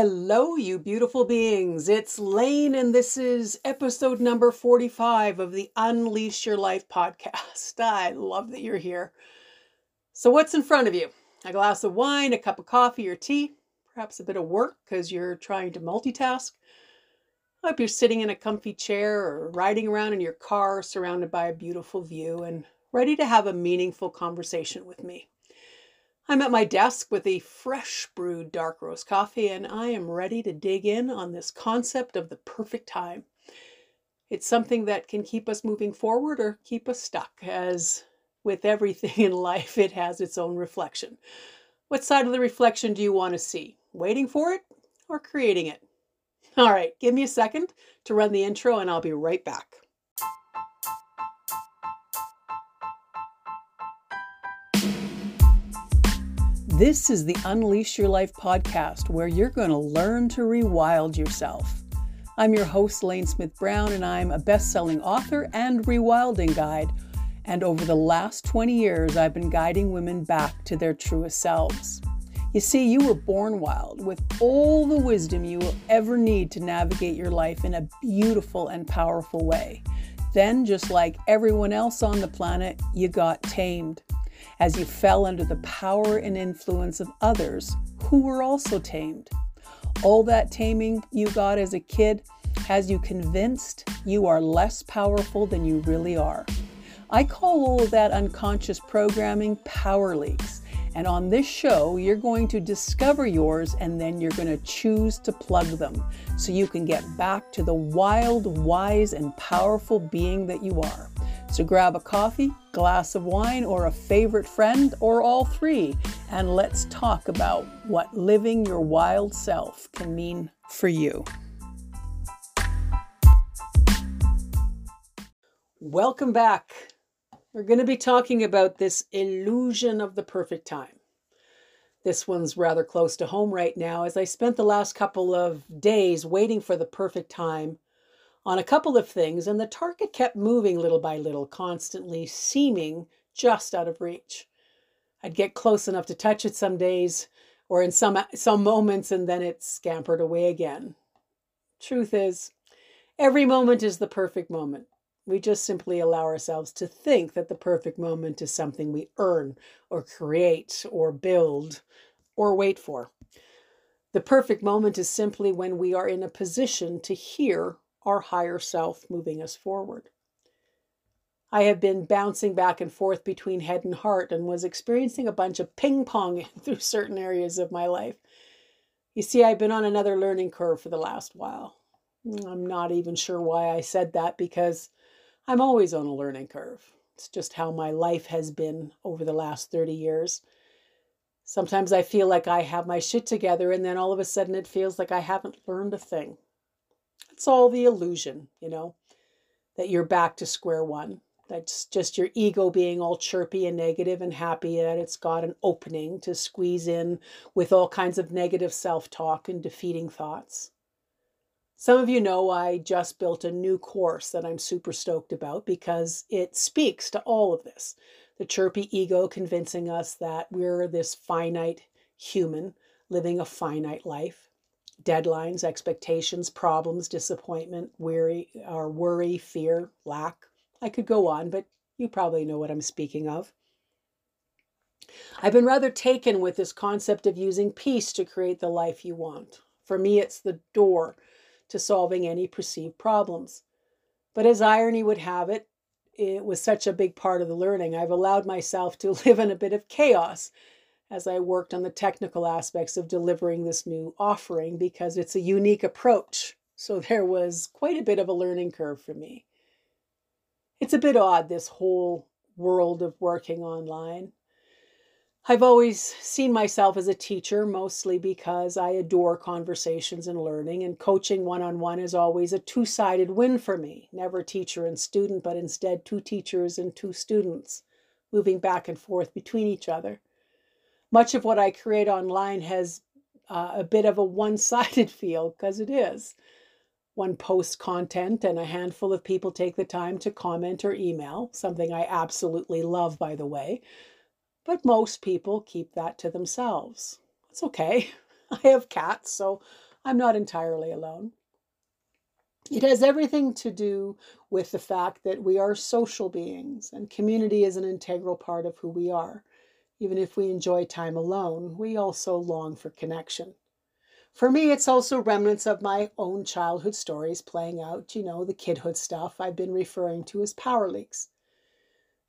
Hello, you beautiful beings. It's Layne, and this is episode number 45 of the Unleash Your Life podcast. I love that you're here. So, what's in front of you? A glass of wine, a cup of coffee or tea, perhaps a bit of work because you're trying to multitask. I hope you're sitting in a comfy chair or riding around in your car surrounded by a beautiful view and ready to have a meaningful conversation with me. I'm at my desk with a fresh brewed dark roast coffee, and I am ready to dig in on this concept of the perfect time. It's something that can keep us moving forward or keep us stuck, as with everything in life, it has its own reflection. What side of the reflection do you want to see? Waiting for it or creating it? All right, give me a second to run the intro, and I'll be right back. This is the Unleash Your Life podcast, where you're going to learn to rewild yourself. I'm your host, Layne Smith Brown, and I'm a best selling author and rewilding guide. And over the last 20 years, I've been guiding women back to their truest selves. You see, you were born wild with all the wisdom you will ever need to navigate your life in a beautiful and powerful way. Then, just like everyone else on the planet, you got tamed as you fell under the power and influence of others who were also tamed. All that taming you got as a kid has you convinced you are less powerful than you really are. I call all of that unconscious programming power leaks. And on this show, you're going to discover yours and then you're going to choose to plug them so you can get back to the wild, wise, and powerful being that you are. So grab a coffee, glass of wine, or a favorite friend, or all three, and let's talk about what living your wild self can mean for you. Welcome back. We're going to be talking about this illusion of the perfect time. This one's rather close to home right now as I spent the last couple of days waiting for the perfect time on a couple of things, and the target kept moving little by little, constantly seeming just out of reach. I'd get close enough to touch it some days or in some some moments and then it scampered away again. Truth is, every moment is the perfect moment. We just simply allow ourselves to think that the perfect moment is something we earn or create or build or wait for. The perfect moment is simply when we are in a position to hear our higher self moving us forward. I have been bouncing back and forth between head and heart and was experiencing a bunch of ping pong through certain areas of my life. You see, I've been on another learning curve for the last while. I'm not even sure why I said that because I'm always on a learning curve. It's just how my life has been over the last 30 years. Sometimes I feel like I have my shit together, and then all of a sudden it feels like I haven't learned a thing. It's all the illusion, you know, that you're back to square one. That's just your ego being all chirpy and negative and happy that it's got an opening to squeeze in with all kinds of negative self talk and defeating thoughts. Some of you know I just built a new course that I'm super stoked about because it speaks to all of this. The chirpy ego convincing us that we're this finite human living a finite life deadlines, expectations, problems, disappointment, weary or worry, fear, lack. I could go on, but you probably know what I'm speaking of. I've been rather taken with this concept of using peace to create the life you want. For me, it's the door to solving any perceived problems. But as irony would have it, it was such a big part of the learning. I've allowed myself to live in a bit of chaos as I worked on the technical aspects of delivering this new offering because it's a unique approach. So there was quite a bit of a learning curve for me. It's a bit odd, this whole world of working online. I've always seen myself as a teacher, mostly because I adore conversations and learning, and coaching one on one is always a two sided win for me. Never teacher and student, but instead two teachers and two students moving back and forth between each other much of what I create online has uh, a bit of a one sided feel because it is. One posts content and a handful of people take the time to comment or email, something I absolutely love, by the way. But most people keep that to themselves. It's okay. I have cats, so I'm not entirely alone. It has everything to do with the fact that we are social beings and community is an integral part of who we are. Even if we enjoy time alone, we also long for connection. For me, it's also remnants of my own childhood stories playing out, you know, the kidhood stuff I've been referring to as power leaks.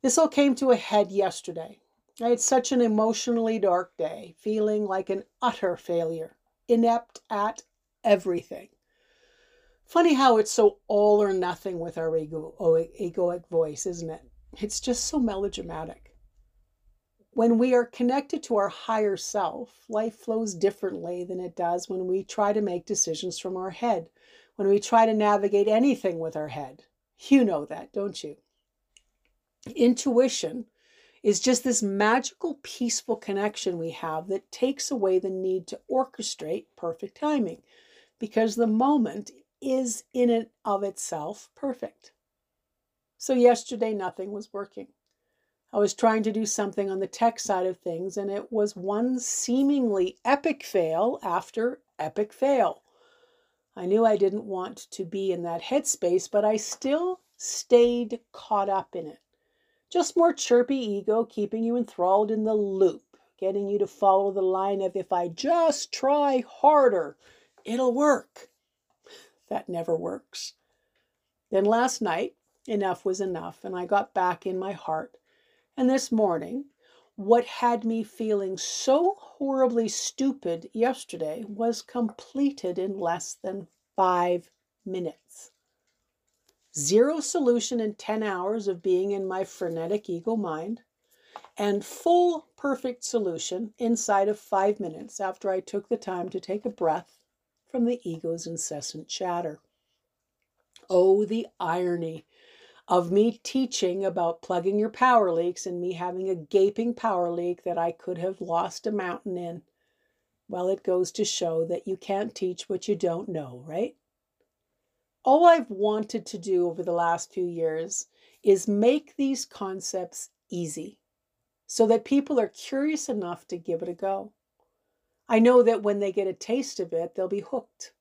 This all came to a head yesterday. I had such an emotionally dark day, feeling like an utter failure, inept at everything. Funny how it's so all or nothing with our ego, egoic voice, isn't it? It's just so melodramatic. When we are connected to our higher self, life flows differently than it does when we try to make decisions from our head, when we try to navigate anything with our head. You know that, don't you? Intuition is just this magical, peaceful connection we have that takes away the need to orchestrate perfect timing because the moment is in and of itself perfect. So, yesterday, nothing was working. I was trying to do something on the tech side of things, and it was one seemingly epic fail after epic fail. I knew I didn't want to be in that headspace, but I still stayed caught up in it. Just more chirpy ego keeping you enthralled in the loop, getting you to follow the line of if I just try harder, it'll work. That never works. Then last night, enough was enough, and I got back in my heart and this morning, what had me feeling so horribly stupid yesterday was completed in less than five minutes. Zero solution in 10 hours of being in my frenetic ego mind, and full perfect solution inside of five minutes after I took the time to take a breath from the ego's incessant chatter. Oh, the irony of me teaching about plugging your power leaks and me having a gaping power leak that I could have lost a mountain in. Well, it goes to show that you can't teach what you don't know, right? All I've wanted to do over the last few years is make these concepts easy so that people are curious enough to give it a go. I know that when they get a taste of it, they'll be hooked.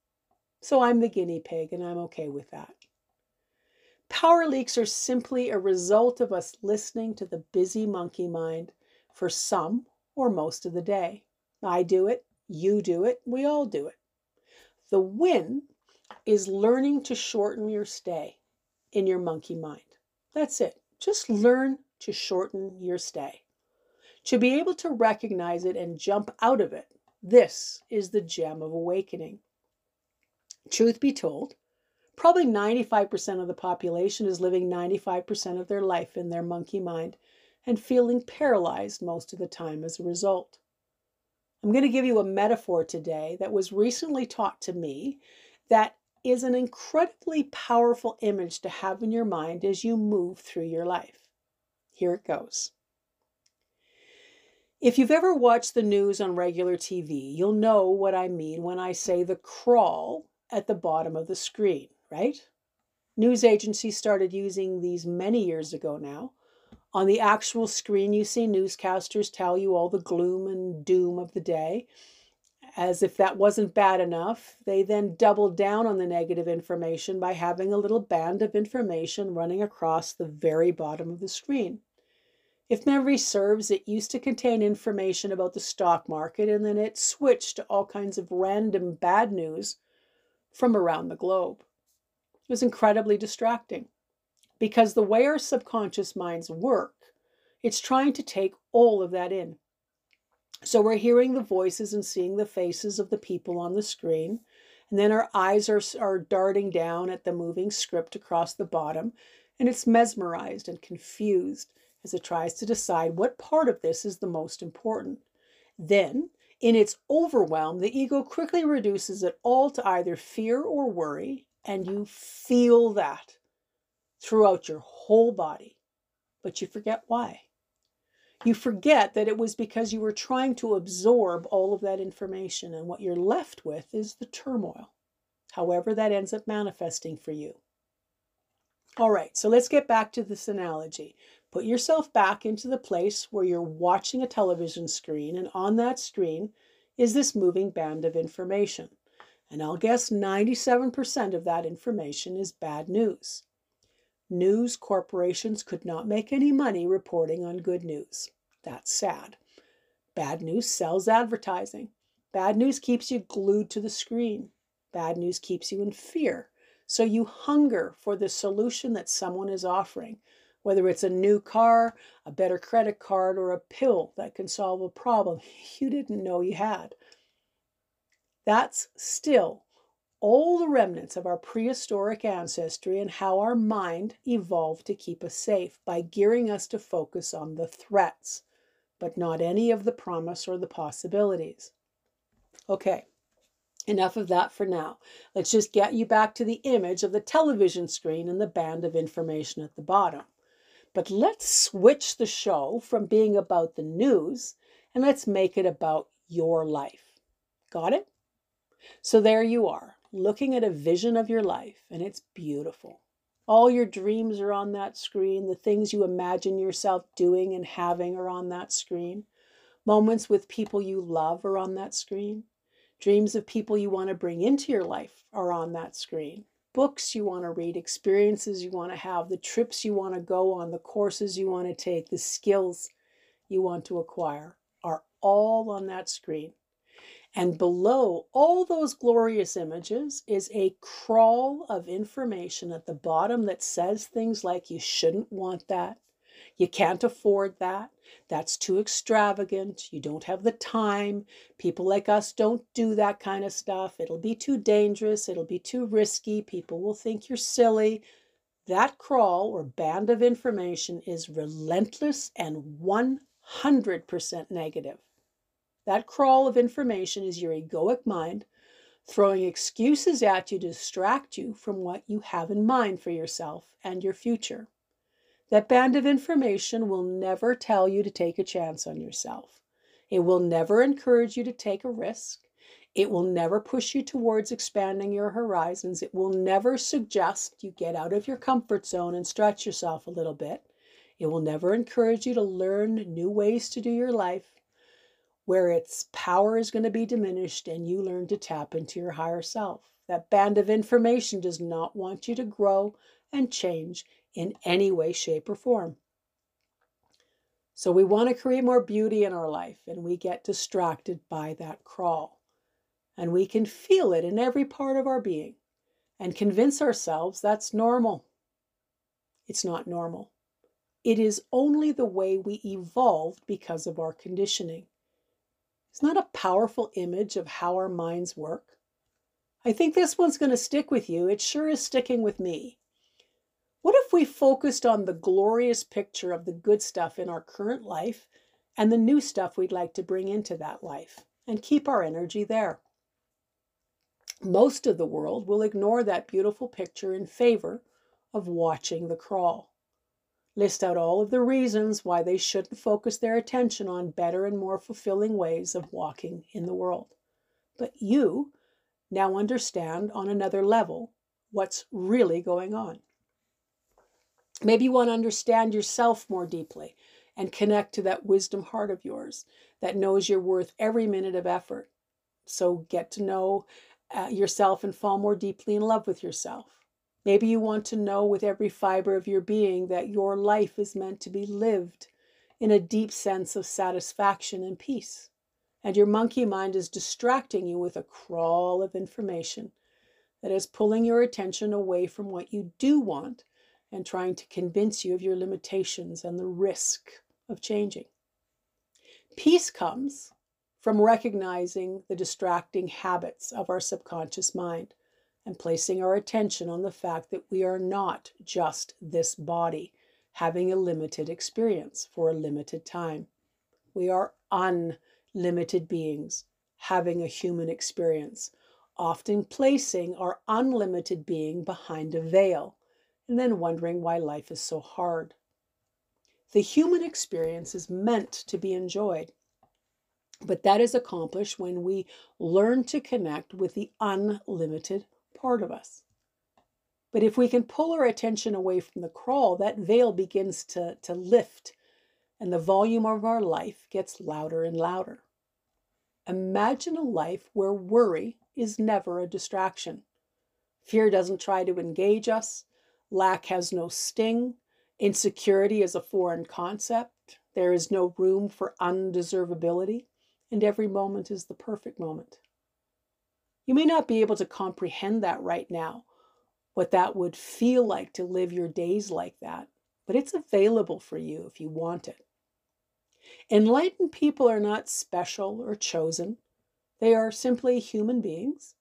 So I'm the guinea pig, and I'm okay with that. Power leaks are simply a result of us listening to the busy monkey mind for some or most of the day. I do it, you do it, we all do it. The win is learning to shorten your stay in your monkey mind. That's it. Just learn to shorten your stay. To be able to recognize it and jump out of it, this is the gem of awakening. Truth be told, probably 95% of the population is living 95% of their life in their monkey mind and feeling paralyzed most of the time as a result. I'm going to give you a metaphor today that was recently taught to me that is an incredibly powerful image to have in your mind as you move through your life. Here it goes. If you've ever watched the news on regular TV, you'll know what I mean when I say the crawl at the bottom of the screen right? News agencies started using these many years ago now. On the actual screen, you see newscasters tell you all the gloom and doom of the day. As if that wasn't bad enough, they then doubled down on the negative information by having a little band of information running across the very bottom of the screen. If memory serves, it used to contain information about the stock market and then it switched to all kinds of random bad news from around the globe was incredibly distracting because the way our subconscious minds work, it's trying to take all of that in. So we're hearing the voices and seeing the faces of the people on the screen. And then our eyes are, are darting down at the moving script across the bottom, and it's mesmerized and confused as it tries to decide what part of this is the most important. Then, in its overwhelm, the ego quickly reduces it all to either fear or worry, and you feel that throughout your whole body, but you forget why. You forget that it was because you were trying to absorb all of that information, and what you're left with is the turmoil, however, that ends up manifesting for you. All right, so let's get back to this analogy. Put yourself back into the place where you're watching a television screen, and on that screen is this moving band of information. And I'll guess 97% of that information is bad news. News corporations could not make any money reporting on good news. That's sad. Bad news sells advertising. Bad news keeps you glued to the screen. Bad news keeps you in fear. So you hunger for the solution that someone is offering, whether it's a new car, a better credit card, or a pill that can solve a problem you didn't know you had. That's still all the remnants of our prehistoric ancestry and how our mind evolved to keep us safe by gearing us to focus on the threats, but not any of the promise or the possibilities. Okay, enough of that for now. Let's just get you back to the image of the television screen and the band of information at the bottom. But let's switch the show from being about the news and let's make it about your life. Got it? So there you are looking at a vision of your life, and it's beautiful. All your dreams are on that screen. The things you imagine yourself doing and having are on that screen. Moments with people you love are on that screen. Dreams of people you want to bring into your life are on that screen. Books you want to read, experiences you want to have, the trips you want to go on, the courses you want to take, the skills you want to acquire are all on that screen. And below all those glorious images is a crawl of information at the bottom that says things like, you shouldn't want that. You can't afford that. That's too extravagant. You don't have the time. People like us don't do that kind of stuff. It'll be too dangerous. It'll be too risky. People will think you're silly. That crawl or band of information is relentless and 100% negative. That crawl of information is your egoic mind throwing excuses at you to distract you from what you have in mind for yourself and your future. That band of information will never tell you to take a chance on yourself. It will never encourage you to take a risk. It will never push you towards expanding your horizons. It will never suggest you get out of your comfort zone and stretch yourself a little bit. It will never encourage you to learn new ways to do your life where its power is going to be diminished and you learn to tap into your higher self. That band of information does not want you to grow and change in any way, shape, or form. So we want to create more beauty in our life, and we get distracted by that crawl. And we can feel it in every part of our being and convince ourselves that's normal. It's not normal. It is only the way we evolved because of our conditioning. Isn't that a powerful image of how our minds work? I think this one's going to stick with you. It sure is sticking with me. What if we focused on the glorious picture of the good stuff in our current life and the new stuff we'd like to bring into that life and keep our energy there? Most of the world will ignore that beautiful picture in favor of watching the crawl list out all of the reasons why they shouldn't focus their attention on better and more fulfilling ways of walking in the world. But you now understand on another level what's really going on. Maybe you want to understand yourself more deeply and connect to that wisdom heart of yours that knows you're worth every minute of effort. So get to know uh, yourself and fall more deeply in love with yourself. Maybe you want to know with every fiber of your being that your life is meant to be lived in a deep sense of satisfaction and peace. And your monkey mind is distracting you with a crawl of information that is pulling your attention away from what you do want and trying to convince you of your limitations and the risk of changing. Peace comes from recognizing the distracting habits of our subconscious mind and placing our attention on the fact that we are not just this body having a limited experience for a limited time. We are unlimited beings having a human experience, often placing our unlimited being behind a veil and then wondering why life is so hard. The human experience is meant to be enjoyed. But that is accomplished when we learn to connect with the unlimited part of us. But if we can pull our attention away from the crawl, that veil begins to, to lift and the volume of our life gets louder and louder. Imagine a life where worry is never a distraction. Fear doesn't try to engage us. Lack has no sting. Insecurity is a foreign concept. There is no room for undeservability, and every moment is the perfect moment. You may not be able to comprehend that right now, what that would feel like to live your days like that, but it's available for you if you want it. Enlightened people are not special or chosen, they are simply human beings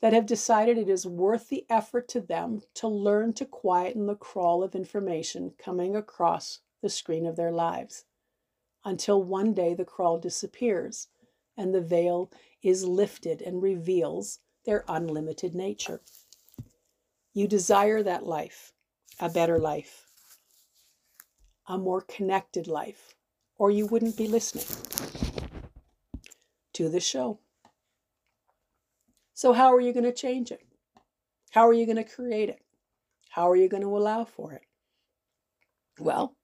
that have decided it is worth the effort to them to learn to quieten the crawl of information coming across the screen of their lives until one day the crawl disappears and the veil is lifted and reveals their unlimited nature. You desire that life, a better life, a more connected life, or you wouldn't be listening to the show. So, how are you going to change it? How are you going to create it? How are you going to allow for it? Well,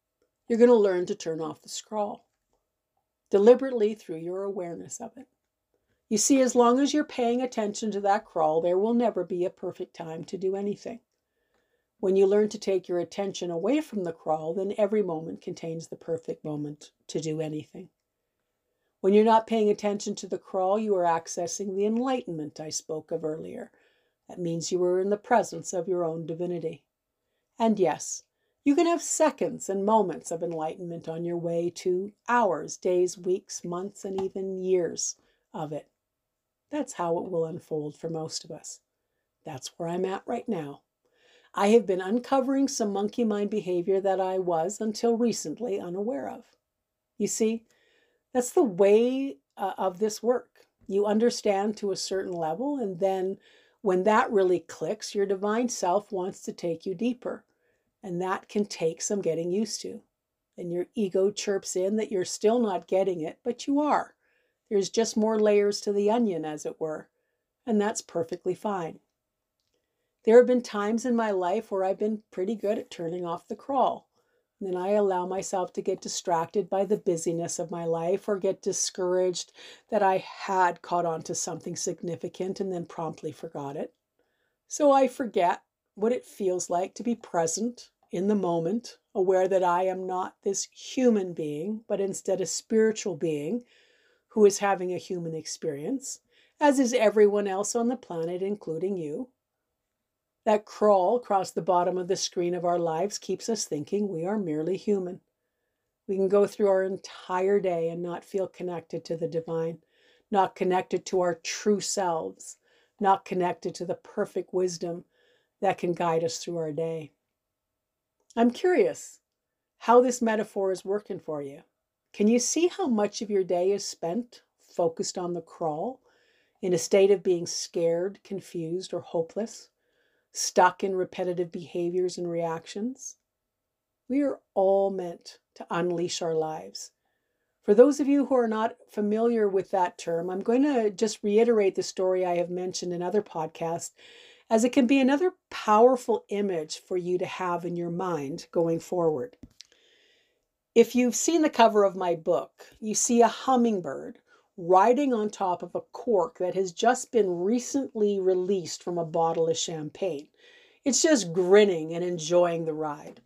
you're going to learn to turn off the scroll deliberately through your awareness of it. You see, as long as you're paying attention to that crawl, there will never be a perfect time to do anything. When you learn to take your attention away from the crawl, then every moment contains the perfect moment to do anything. When you're not paying attention to the crawl, you are accessing the enlightenment I spoke of earlier. That means you are in the presence of your own divinity. And yes, you can have seconds and moments of enlightenment on your way to hours, days, weeks, months, and even years of it. That's how it will unfold for most of us. That's where I'm at right now. I have been uncovering some monkey mind behavior that I was, until recently, unaware of. You see, that's the way uh, of this work. You understand to a certain level, and then when that really clicks, your divine self wants to take you deeper. And that can take some getting used to. And your ego chirps in that you're still not getting it, but you are. There's just more layers to the onion, as it were. And that's perfectly fine. There have been times in my life where I've been pretty good at turning off the crawl. Then I allow myself to get distracted by the busyness of my life or get discouraged that I had caught on to something significant and then promptly forgot it. So I forget what it feels like to be present in the moment, aware that I am not this human being, but instead a spiritual being who is having a human experience, as is everyone else on the planet, including you. That crawl across the bottom of the screen of our lives keeps us thinking we are merely human. We can go through our entire day and not feel connected to the divine, not connected to our true selves, not connected to the perfect wisdom that can guide us through our day. I'm curious how this metaphor is working for you. Can you see how much of your day is spent focused on the crawl, in a state of being scared, confused, or hopeless? stuck in repetitive behaviors and reactions. We are all meant to unleash our lives. For those of you who are not familiar with that term, I'm going to just reiterate the story I have mentioned in other podcasts, as it can be another powerful image for you to have in your mind going forward. If you've seen the cover of my book, you see a hummingbird riding on top of a cork that has just been recently released from a bottle of champagne. It's just grinning and enjoying the ride.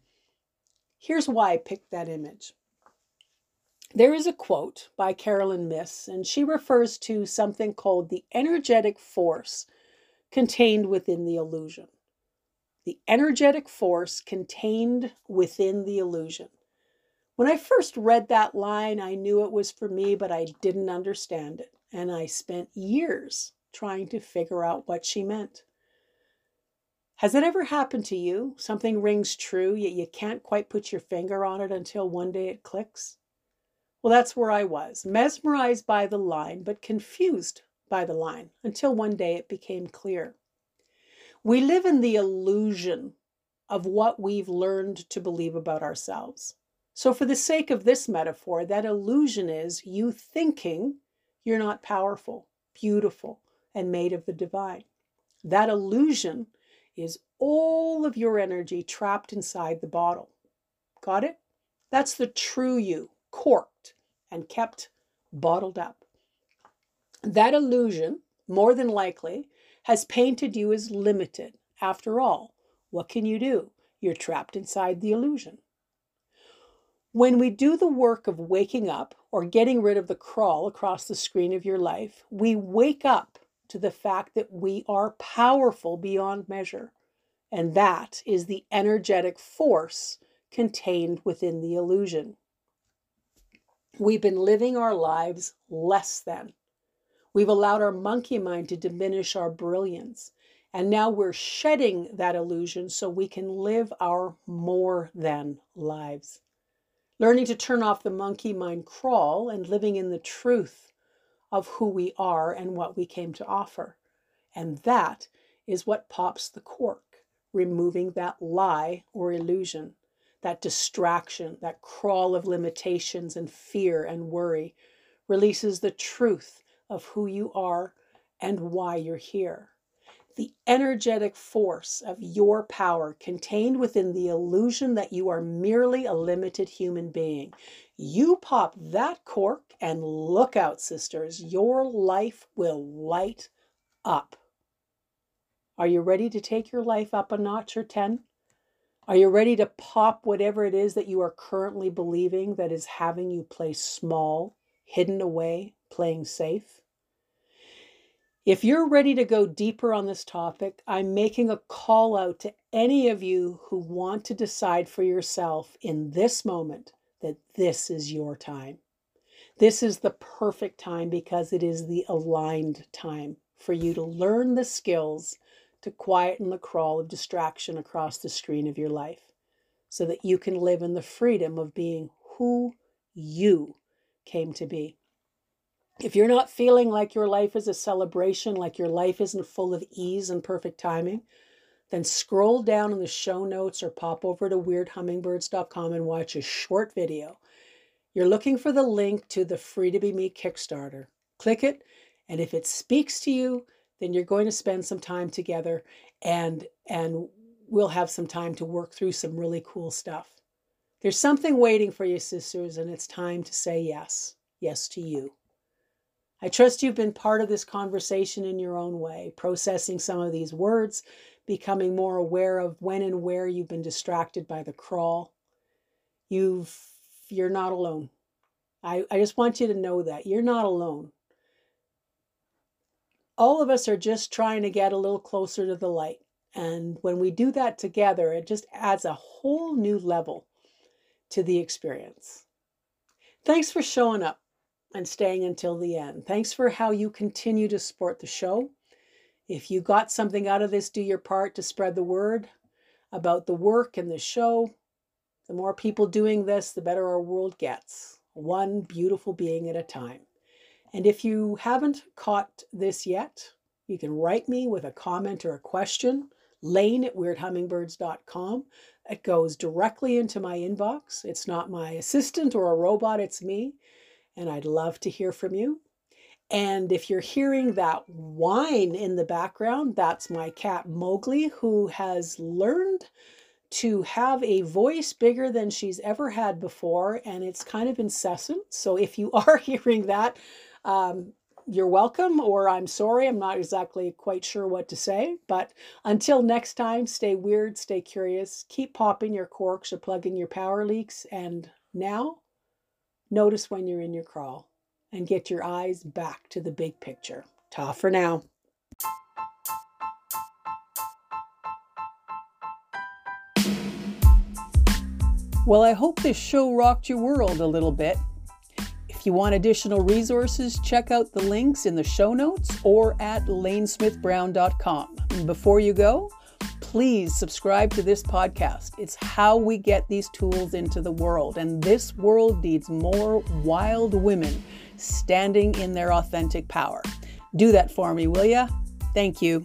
Here's why I picked that image. There is a quote by Caroline Myss, and she refers to something called the energetic force contained within the illusion. The energetic force contained within the illusion. When I first read that line, I knew it was for me, but I didn't understand it. And I spent years trying to figure out what she meant. Has it ever happened to you? Something rings true, yet you can't quite put your finger on it until one day it clicks? Well, that's where I was, mesmerized by the line, but confused by the line, until one day it became clear. We live in the illusion of what we've learned to believe about ourselves. So, for the sake of this metaphor, that illusion is you thinking you're not powerful, beautiful, and made of the divine. That illusion is all of your energy trapped inside the bottle. Got it? That's the true you, corked and kept bottled up. That illusion more than likely, has painted you as limited. After all, what can you do? You're trapped inside the illusion. When we do the work of waking up or getting rid of the crawl across the screen of your life, we wake up to the fact that we are powerful beyond measure. And that is the energetic force contained within the illusion. We've been living our lives less than. We've allowed our monkey mind to diminish our brilliance. And now we're shedding that illusion so we can live our more than lives. Learning to turn off the monkey mind crawl and living in the truth of who we are and what we came to offer. And that is what pops the cork, removing that lie or illusion, that distraction, that crawl of limitations and fear and worry, releases the truth of who you are and why you're here the energetic force of your power contained within the illusion that you are merely a limited human being. You pop that cork and look out, sisters. Your life will light up. Are you ready to take your life up a notch or 10? Are you ready to pop whatever it is that you are currently believing that is having you play small, hidden away, playing safe? If you're ready to go deeper on this topic, I'm making a call out to any of you who want to decide for yourself in this moment that this is your time. This is the perfect time because it is the aligned time for you to learn the skills to quieten the crawl of distraction across the screen of your life so that you can live in the freedom of being who you came to be. If you're not feeling like your life is a celebration, like your life isn't full of ease and perfect timing, then scroll down in the show notes or pop over to weirdhummingbirds.com and watch a short video. You're looking for the link to the Free to Be Me Kickstarter. Click it, and if it speaks to you, then you're going to spend some time together and and we'll have some time to work through some really cool stuff. There's something waiting for you, sisters, and it's time to say yes. Yes to you. I trust you've been part of this conversation in your own way, processing some of these words, becoming more aware of when and where you've been distracted by the crawl. You've you're not alone. I, I just want you to know that you're not alone. All of us are just trying to get a little closer to the light. And when we do that together, it just adds a whole new level to the experience. Thanks for showing up and staying until the end. Thanks for how you continue to support the show. If you got something out of this, do your part to spread the word about the work and the show. The more people doing this, the better our world gets, one beautiful being at a time. And if you haven't caught this yet, you can write me with a comment or a question, layne at weirdhummingbirds.com. It goes directly into my inbox. It's not my assistant or a robot, it's me and I'd love to hear from you. And if you're hearing that whine in the background, that's my cat Mowgli, who has learned to have a voice bigger than she's ever had before, and it's kind of incessant. So if you are hearing that, um, you're welcome, or I'm sorry, I'm not exactly quite sure what to say. But until next time, stay weird, stay curious, keep popping your corks or plugging your power leaks, and now Notice when you're in your crawl and get your eyes back to the big picture. Ta for now. Well, I hope this show rocked your world a little bit. If you want additional resources, check out the links in the show notes or at laynesmithbrown.com. Before you go, please subscribe to this podcast. It's how we get these tools into the world. And this world needs more wild women standing in their authentic power. Do that for me, will ya? Thank you.